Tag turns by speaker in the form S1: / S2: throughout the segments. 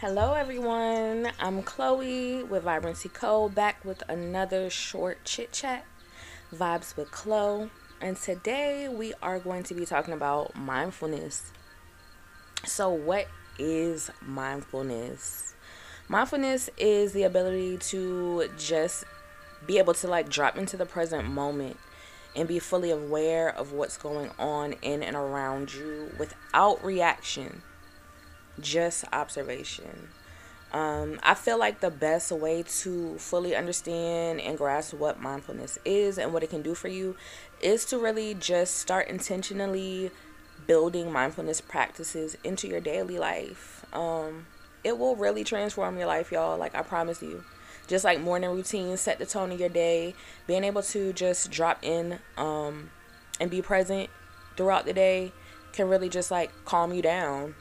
S1: Hello, everyone. I'm Chloe with Vibrancy Co. back with another short chit chat, Vibes with Chloe. And today we are going to be talking about mindfulness. So, what is mindfulness? Mindfulness is the ability to just be able to like drop into the present moment and be fully aware of what's going on in and around you without reaction just observation. Um, I feel like the best way to fully understand and grasp what mindfulness is and what it can do for you is to really just start intentionally building mindfulness practices into your daily life. Um, it will really transform your life, y'all. Like, I promise you. Just like morning routines, set the tone of your day, being able to just drop in um, and be present throughout the day can really just like calm you down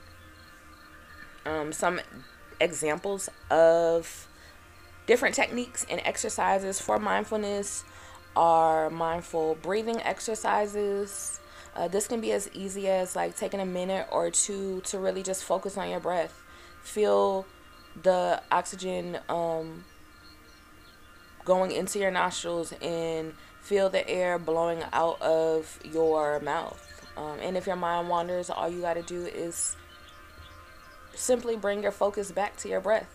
S1: um, some examples of different techniques and exercises for mindfulness are mindful breathing exercises. Uh, this can be as easy as like taking a minute or two to really just focus on your breath. Feel the oxygen um, going into your nostrils and feel the air blowing out of your mouth. Um, and if your mind wanders, all you got to do is simply bring your focus back to your breath.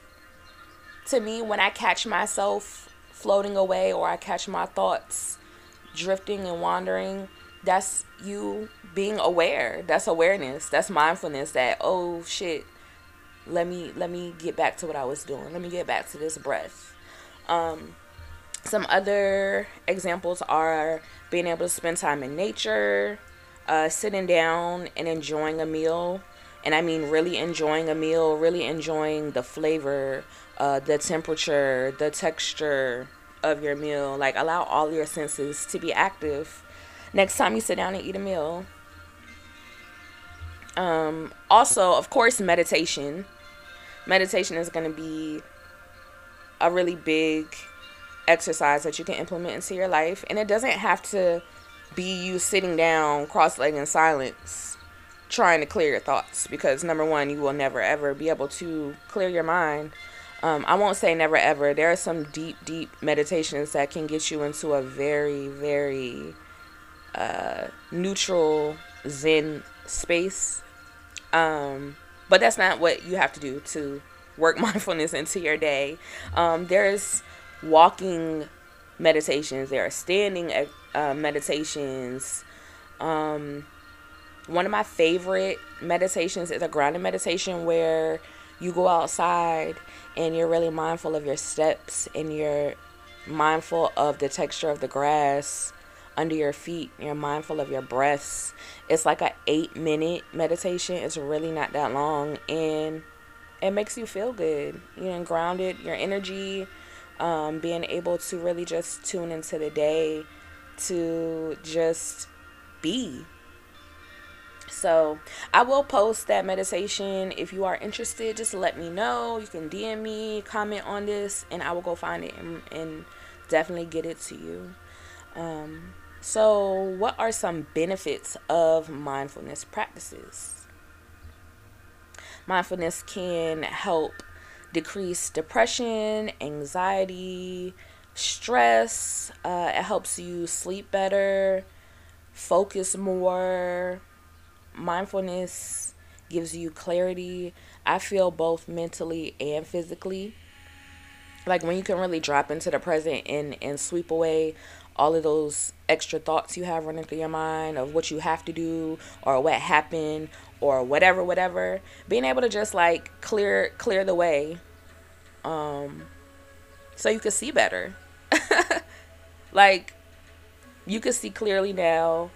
S1: To me, when I catch myself floating away or I catch my thoughts drifting and wandering, that's you being aware. That's awareness. That's mindfulness that oh shit, let me let me get back to what I was doing. Let me get back to this breath. Um some other examples are being able to spend time in nature, uh, sitting down and enjoying a meal and I mean really enjoying a meal, really enjoying the flavor, uh, the temperature, the texture of your meal. Like allow all your senses to be active next time you sit down and eat a meal. Um, also, of course, meditation. Meditation is going to be a really big exercise that you can implement into your life, and it doesn't have to be you sitting down cross-legged in silence trying to clear your thoughts because number one, you will never ever be able to clear your mind. Um, I won't say never ever. There are some deep, deep meditations that can get you into a very, very uh, neutral Zen space. Um, but that's not what you have to do to work mindfulness into your day. Um, there's walking meditations. There are standing uh, meditations. Um, one of my favorite meditations is a grounding meditation where you go outside and you're really mindful of your steps and you're mindful of the texture of the grass under your feet. You're mindful of your breaths. It's like a eight minute meditation. It's really not that long and it makes you feel good. You know grounded your energy um, being able to really just tune into the day to just be so I will post that meditation. If you are interested, just let me know. You can DM me, comment on this, and I will go find it and, and definitely get it to you. Um, so, what are some benefits of mindfulness practices? Mindfulness can help decrease depression, anxiety, stress. Uh, it helps you sleep better, focus more, mindfulness gives you clarity. I feel both mentally and physically. Like when you can really drop into the present and, and sweep away all of those extra thoughts you have running through your mind of what you have to do or what happened or whatever whatever being able to just like clear clear the way um so you can see better like you can see clearly now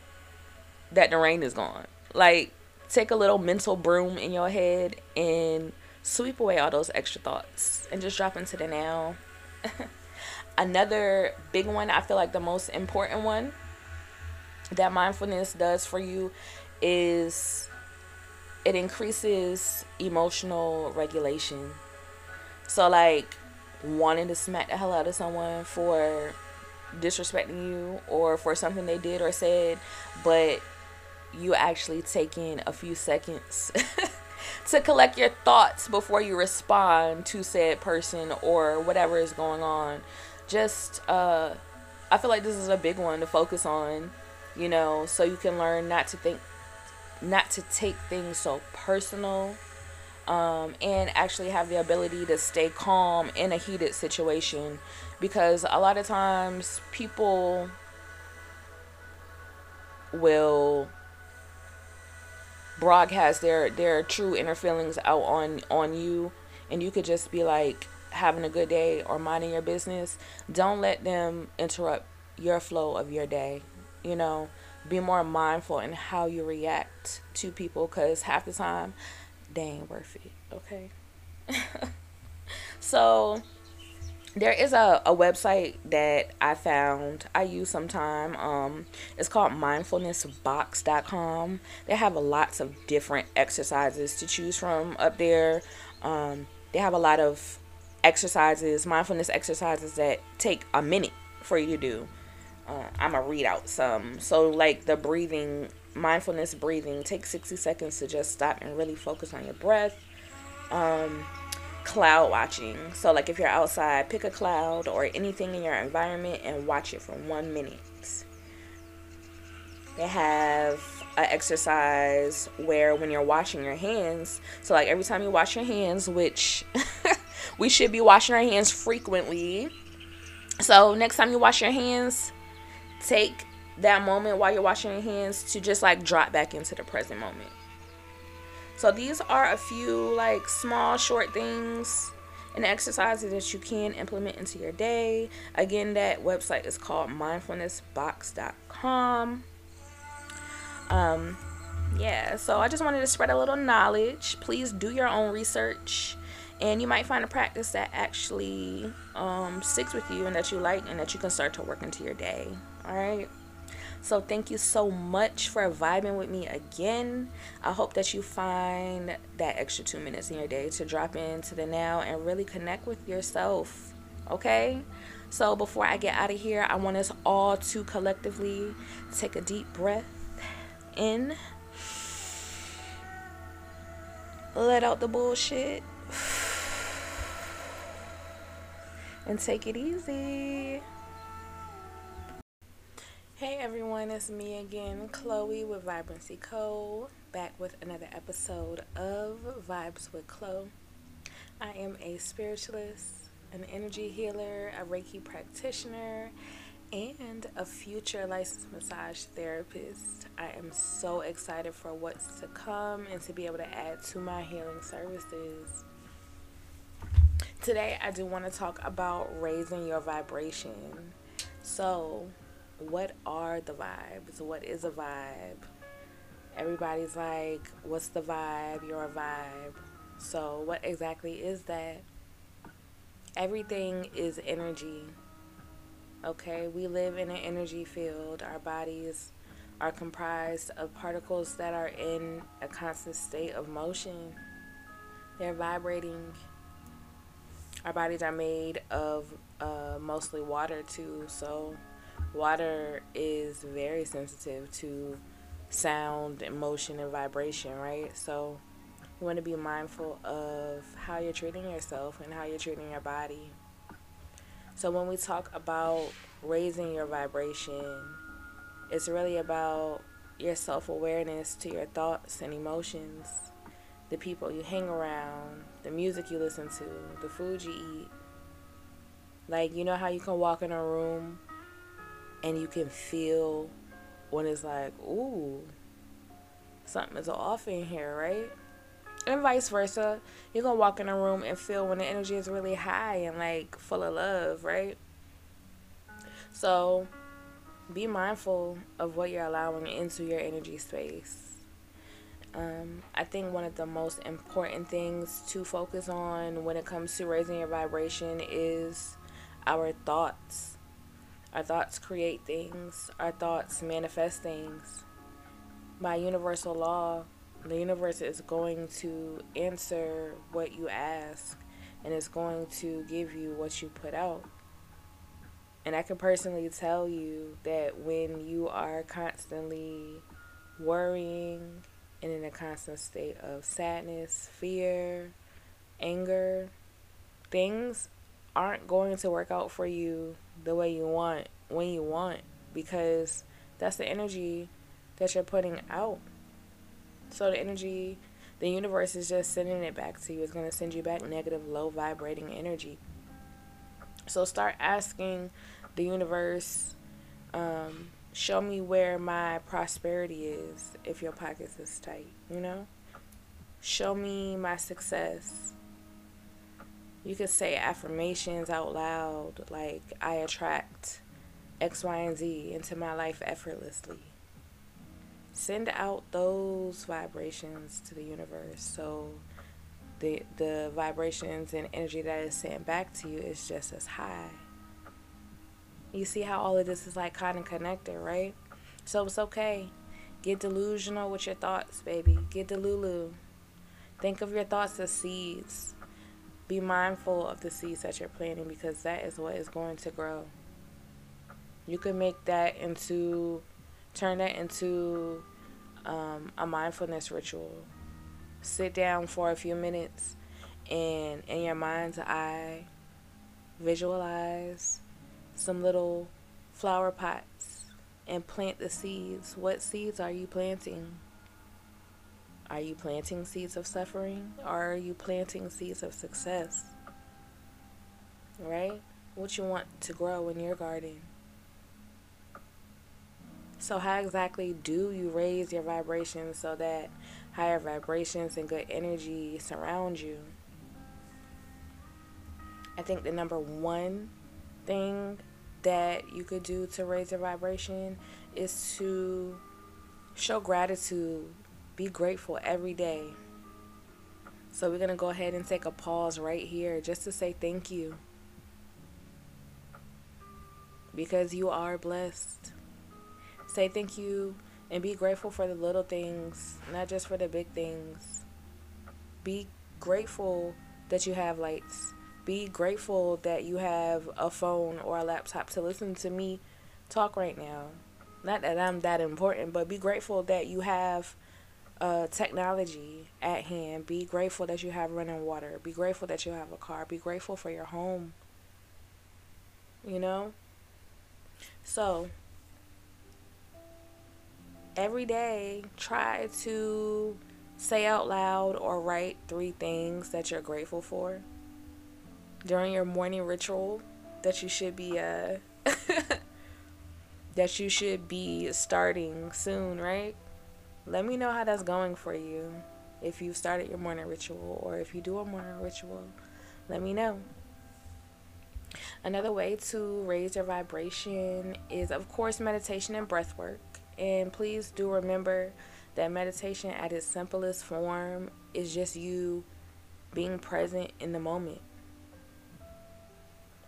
S1: that the rain is gone like, take a little mental broom in your head and sweep away all those extra thoughts and just drop into the now. Another big one, I feel like the most important one that mindfulness does for you is it increases emotional regulation. So, like, wanting to smack the hell out of someone for disrespecting you or for something they did or said, but you actually taking a few seconds to collect your thoughts before you respond to said person or whatever is going on. Just uh I feel like this is a big one to focus on, you know, so you can learn not to think not to take things so personal um, and actually have the ability to stay calm in a heated situation because a lot of times people will broadcast their their true inner feelings out on on you and you could just be like having a good day or minding your business. Don't let them interrupt your flow of your day you know? Be more mindful in how you react to people because half the time they ain't worth it okay? So there is a, a website that I found I use sometime. Um, it's called mindfulnessbox.com. They have a lots of different exercises to choose from up there. Um, they have a lot of exercises, mindfulness exercises that take a minute for you to do. Uh, I'm gonna read out some. So like the breathing, mindfulness breathing, take 60 seconds to just stop and really focus on your breath. Um, cloud watching. So, like if you're outside, pick a cloud or anything in your environment and watch it for one minute. They have an exercise where when you're washing your hands, so like every time you wash your hands, which we should be washing our hands frequently. So, next time you wash your hands, take that moment while you're washing your hands to just like drop back into the present moment. So these are a few like small short things and exercises that you can implement into your day. Again, that website is called mindfulnessbox.com. Um yeah, so I just wanted to spread a little knowledge. Please do your own research and you might find a practice that actually um, sticks with you and that you like and that you can start to work into your day. All right. So thank you so much for vibing with me again. I hope that you find that extra two minutes in your day to drop into the now and really connect with yourself. Okay? So before I get out of here, I want us all to collectively take a deep breath in. Let out the bullshit. And take it easy. Hey everyone, it's me again, Chloe with Vibrancy Co. Back with another episode of Vibes with Chloe. I am a spiritualist, an energy healer, a Reiki practitioner, and a future licensed massage therapist. I am so excited for what's to come and to be able to add to my healing services. Today, I do want to talk about raising your vibration. So, what are the vibes? What is a vibe? Everybody's like, what's the vibe? You're a vibe. So, what exactly is that? Everything is energy. Okay, we live in an energy field. Our bodies are comprised of particles that are in a constant state of motion. They're vibrating. Our bodies are made of uh, mostly water, too. So, water is very sensitive to sound, emotion, and vibration, right? So you want to be mindful of how you're treating yourself and how you're treating your body. So when we talk about raising your vibration, it's really about your self awareness to your thoughts and emotions, the people you hang around, the music you listen to, the food you eat. Like, you know how you can walk in a room and you can feel when it's like, ooh, something is off in here, right? And vice versa. You're gonna walk in a room and feel when the energy is really high and like full of love, right? So be mindful of what you're allowing into your energy space. Um, I think one of the most important things to focus on when it comes to raising your vibration is our thoughts our thoughts create things, our thoughts manifest things. By universal law, the universe is going to answer what you ask and it's going to give you what you put out. And I can personally tell you that when you are constantly worrying and in a constant state of sadness, fear, anger, things aren't going to work out for you the way you want when you want because that's the energy that you're putting out. So the energy, the universe is just sending it back to you. It's going to send you back negative, low vibrating energy. So start asking the universe, um, show me where my prosperity is if your pockets is tight, you know? Show me my success. You could say affirmations out loud like I attract X, Y, and Z into my life effortlessly. Send out those vibrations to the universe so the the vibrations and energy that is sent back to you is just as high. You see how all of this is like kind of connected, right? So it's okay. Get delusional with your thoughts, baby. Get delulu. Think of your thoughts as seeds. Be mindful of the seeds that you're planting because that is what is going to grow. You can make that into, turn that into um, a mindfulness ritual. Sit down for a few minutes and in your mind's eye, visualize some little flower pots and plant the seeds. What seeds are you planting? Are you planting seeds of suffering or are you planting seeds of success? Right? What you want to grow in your garden. So, how exactly do you raise your vibrations so that higher vibrations and good energy surround you? I think the number one thing that you could do to raise your vibration is to show gratitude, be grateful every day. So, we're going to go ahead and take a pause right here just to say thank you because you are blessed. Say thank you and be grateful for the little things, not just for the big things. Be grateful that you have lights. Be grateful that you have a phone or a laptop to listen to me talk right now. Not that I'm that important, but be grateful that you have uh, technology at hand. Be grateful that you have running water. Be grateful that you have a car. Be grateful for your home. You know? So, every day try to say out loud or write three things that you're grateful for during your morning ritual that you should be uh that you should be starting soon, right? Let me know how that's going for you. If you've started your morning ritual or if you do a morning ritual, let me know. Another way to raise your vibration is, of course, meditation and breath work. And please do remember that meditation at its simplest form is just you being present in the moment.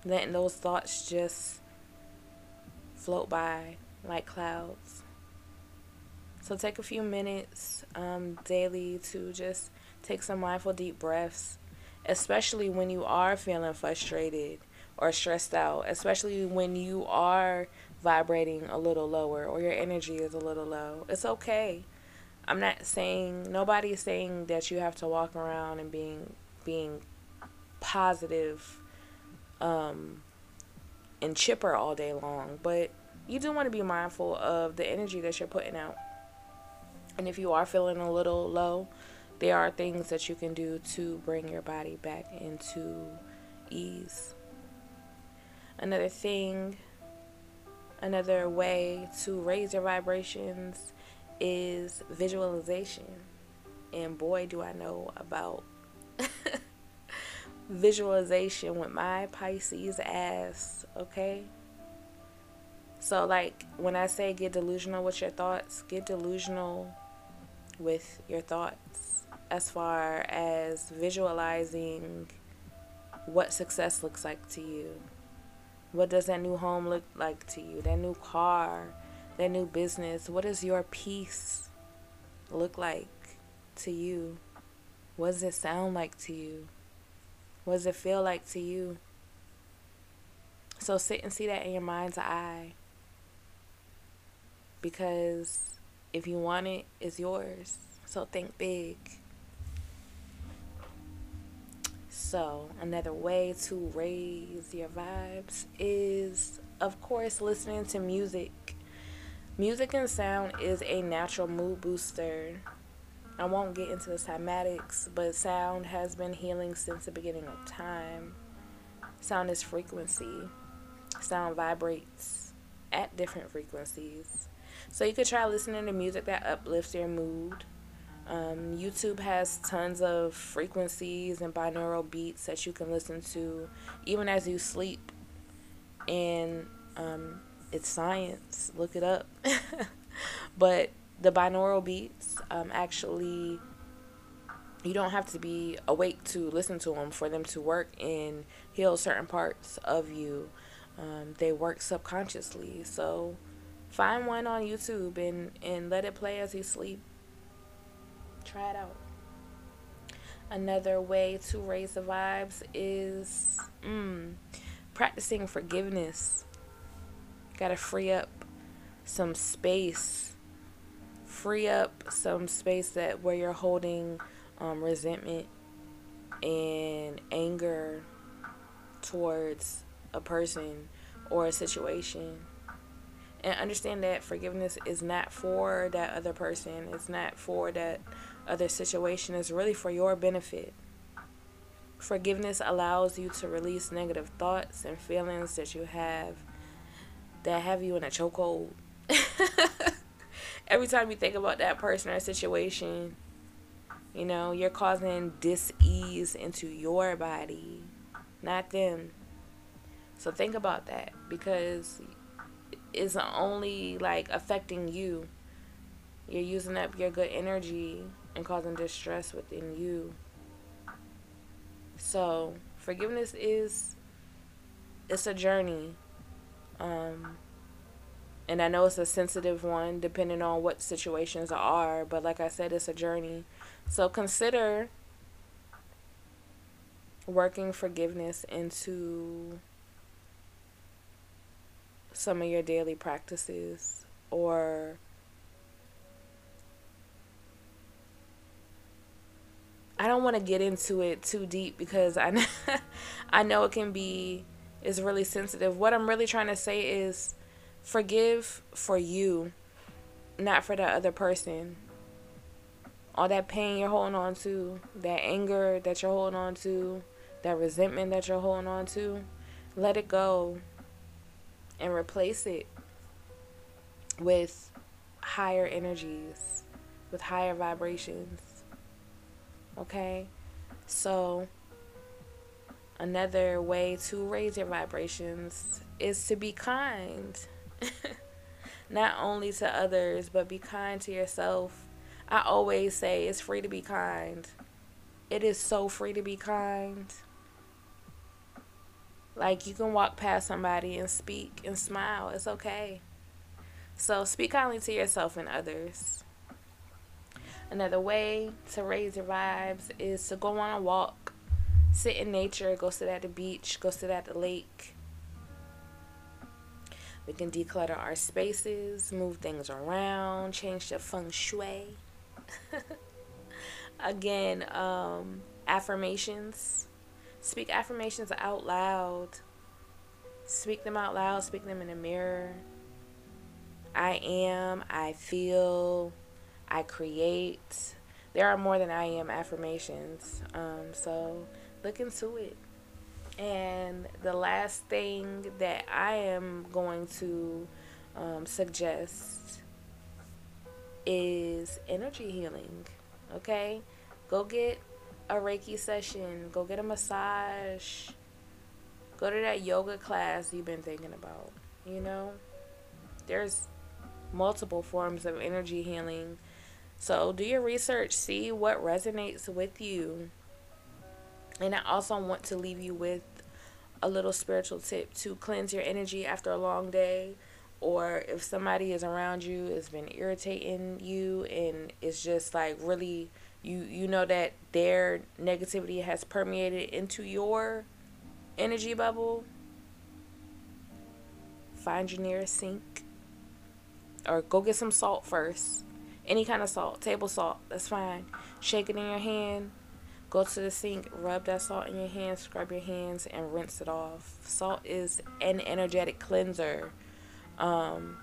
S1: Letting those thoughts just float by like clouds. So take a few minutes um, daily to just take some mindful deep breaths, especially when you are feeling frustrated or stressed out, especially when you are vibrating a little lower or your energy is a little low. It's okay. I'm not saying nobody is saying that you have to walk around and being being positive um and chipper all day long, but you do want to be mindful of the energy that you're putting out. And if you are feeling a little low, there are things that you can do to bring your body back into ease. Another thing Another way to raise your vibrations is visualization. And boy, do I know about visualization with my Pisces ass, okay? So, like, when I say get delusional with your thoughts, get delusional with your thoughts as far as visualizing what success looks like to you what does that new home look like to you? That new car, that new business? What does your peace look like to you? What does it sound like to you? What does it feel like to you? So sit and see that in your mind's eye. Because if you want it, it's yours. So think big. So, another way to raise your vibes is, of course, listening to music. Music and sound is a natural mood booster. I won't get into the cymatics, but sound has been healing since the beginning of time. Sound is frequency. Sound vibrates at different frequencies. So you could try listening to music that uplifts your mood. Um, YouTube has tons of frequencies and binaural beats that you can listen to even as you sleep. And um, it's science. Look it up. but the binaural beats um, actually, you don't have to be awake to listen to them for them to work and heal certain parts of you. Um, they work subconsciously. So find one on YouTube and, and let it play as you sleep. Try it out. Another way to raise the vibes is mm, practicing forgiveness. Got to free up some space. Free up some space that where you're holding um, resentment and anger towards a person or a situation and understand that forgiveness is not for that other person. It's not for that other situation. It's really for your benefit. Forgiveness allows you to release negative thoughts and feelings that you have that have you in a chokehold. Every time you think about that person or situation you know you're causing dis-ease into your body not them. So think about that because it's only like affecting you. You're using up your good energy and causing distress within you. So forgiveness is it's a journey. Um and I know it's a sensitive one depending on what situations are, but like I said, it's a journey. So consider working forgiveness into some of your daily practices or I don't want to get into it too deep because I know, I know it can be is really sensitive. What I'm really trying to say is forgive for you, not for that other person. All that pain you're holding on to, that anger that you're holding on to, that resentment that you're holding on to, let it go and replace it with higher energies, with higher vibrations. Okay? So, another way to raise your vibrations is to be kind. Not only to others, but be kind to yourself. I always say it's free to be kind. It is so free to be kind. Like you can walk past somebody and speak and smile. It's okay. So speak kindly to yourself and others. Another way to raise your vibes is to go on a walk, sit in nature, go sit at the beach, go sit at the lake. We can declutter our spaces, move things around, change the feng shui. Again, um, affirmations Speak affirmations out loud. Speak them out loud, speak them in the mirror. I am, I feel, I create. There are more than I am affirmations. Um, so look into it. And the last thing that I am going to um, suggest is energy healing. Okay? Go get a Reiki session, go get a massage, go to that yoga class you've been thinking about. You know, there's multiple forms of energy healing. So do your research, see what resonates with you. And I also want to leave you with a little spiritual tip to cleanse your energy after a long day or if somebody is around you it's been irritating you and it's just like really you you know that their negativity has permeated into your energy bubble find your nearest sink or go get some salt first Any kind of salt, table salt, that's fine. Shake it in your hand. Go to the sink, rub that salt in your hands, scrub your hands, and rinse it off. Salt is an energetic cleanser. Um,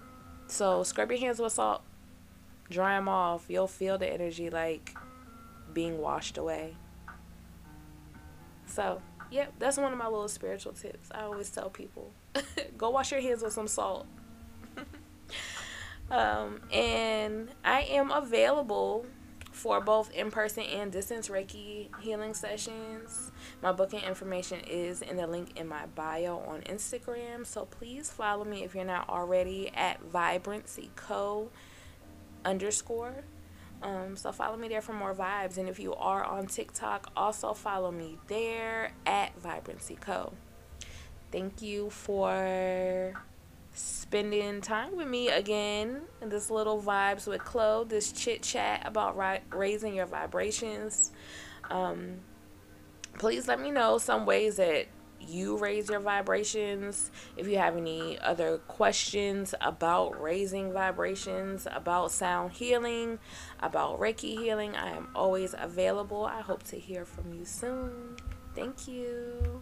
S1: so scrub your hands with salt, dry them off. You'll feel the energy like being washed away. So, yep, that's one of my little spiritual tips. I always tell people go wash your hands with some salt. um, and I am available for both in person and distance Reiki healing sessions. My booking information is in the link in my bio on Instagram. So please follow me if you're not already at Vibrancy Co underscore. Um, so follow me there for more vibes. And if you are on TikTok, also follow me there at Vibrancy Co. Thank you for spending time with me again in this little vibes with Chloe, this chit chat about ri- raising your vibrations. Um, please let me know some ways that you raise your vibrations. If you have any other questions about raising vibrations, about sound healing, about Reiki healing, I am always available. I hope to hear from you soon. Thank you.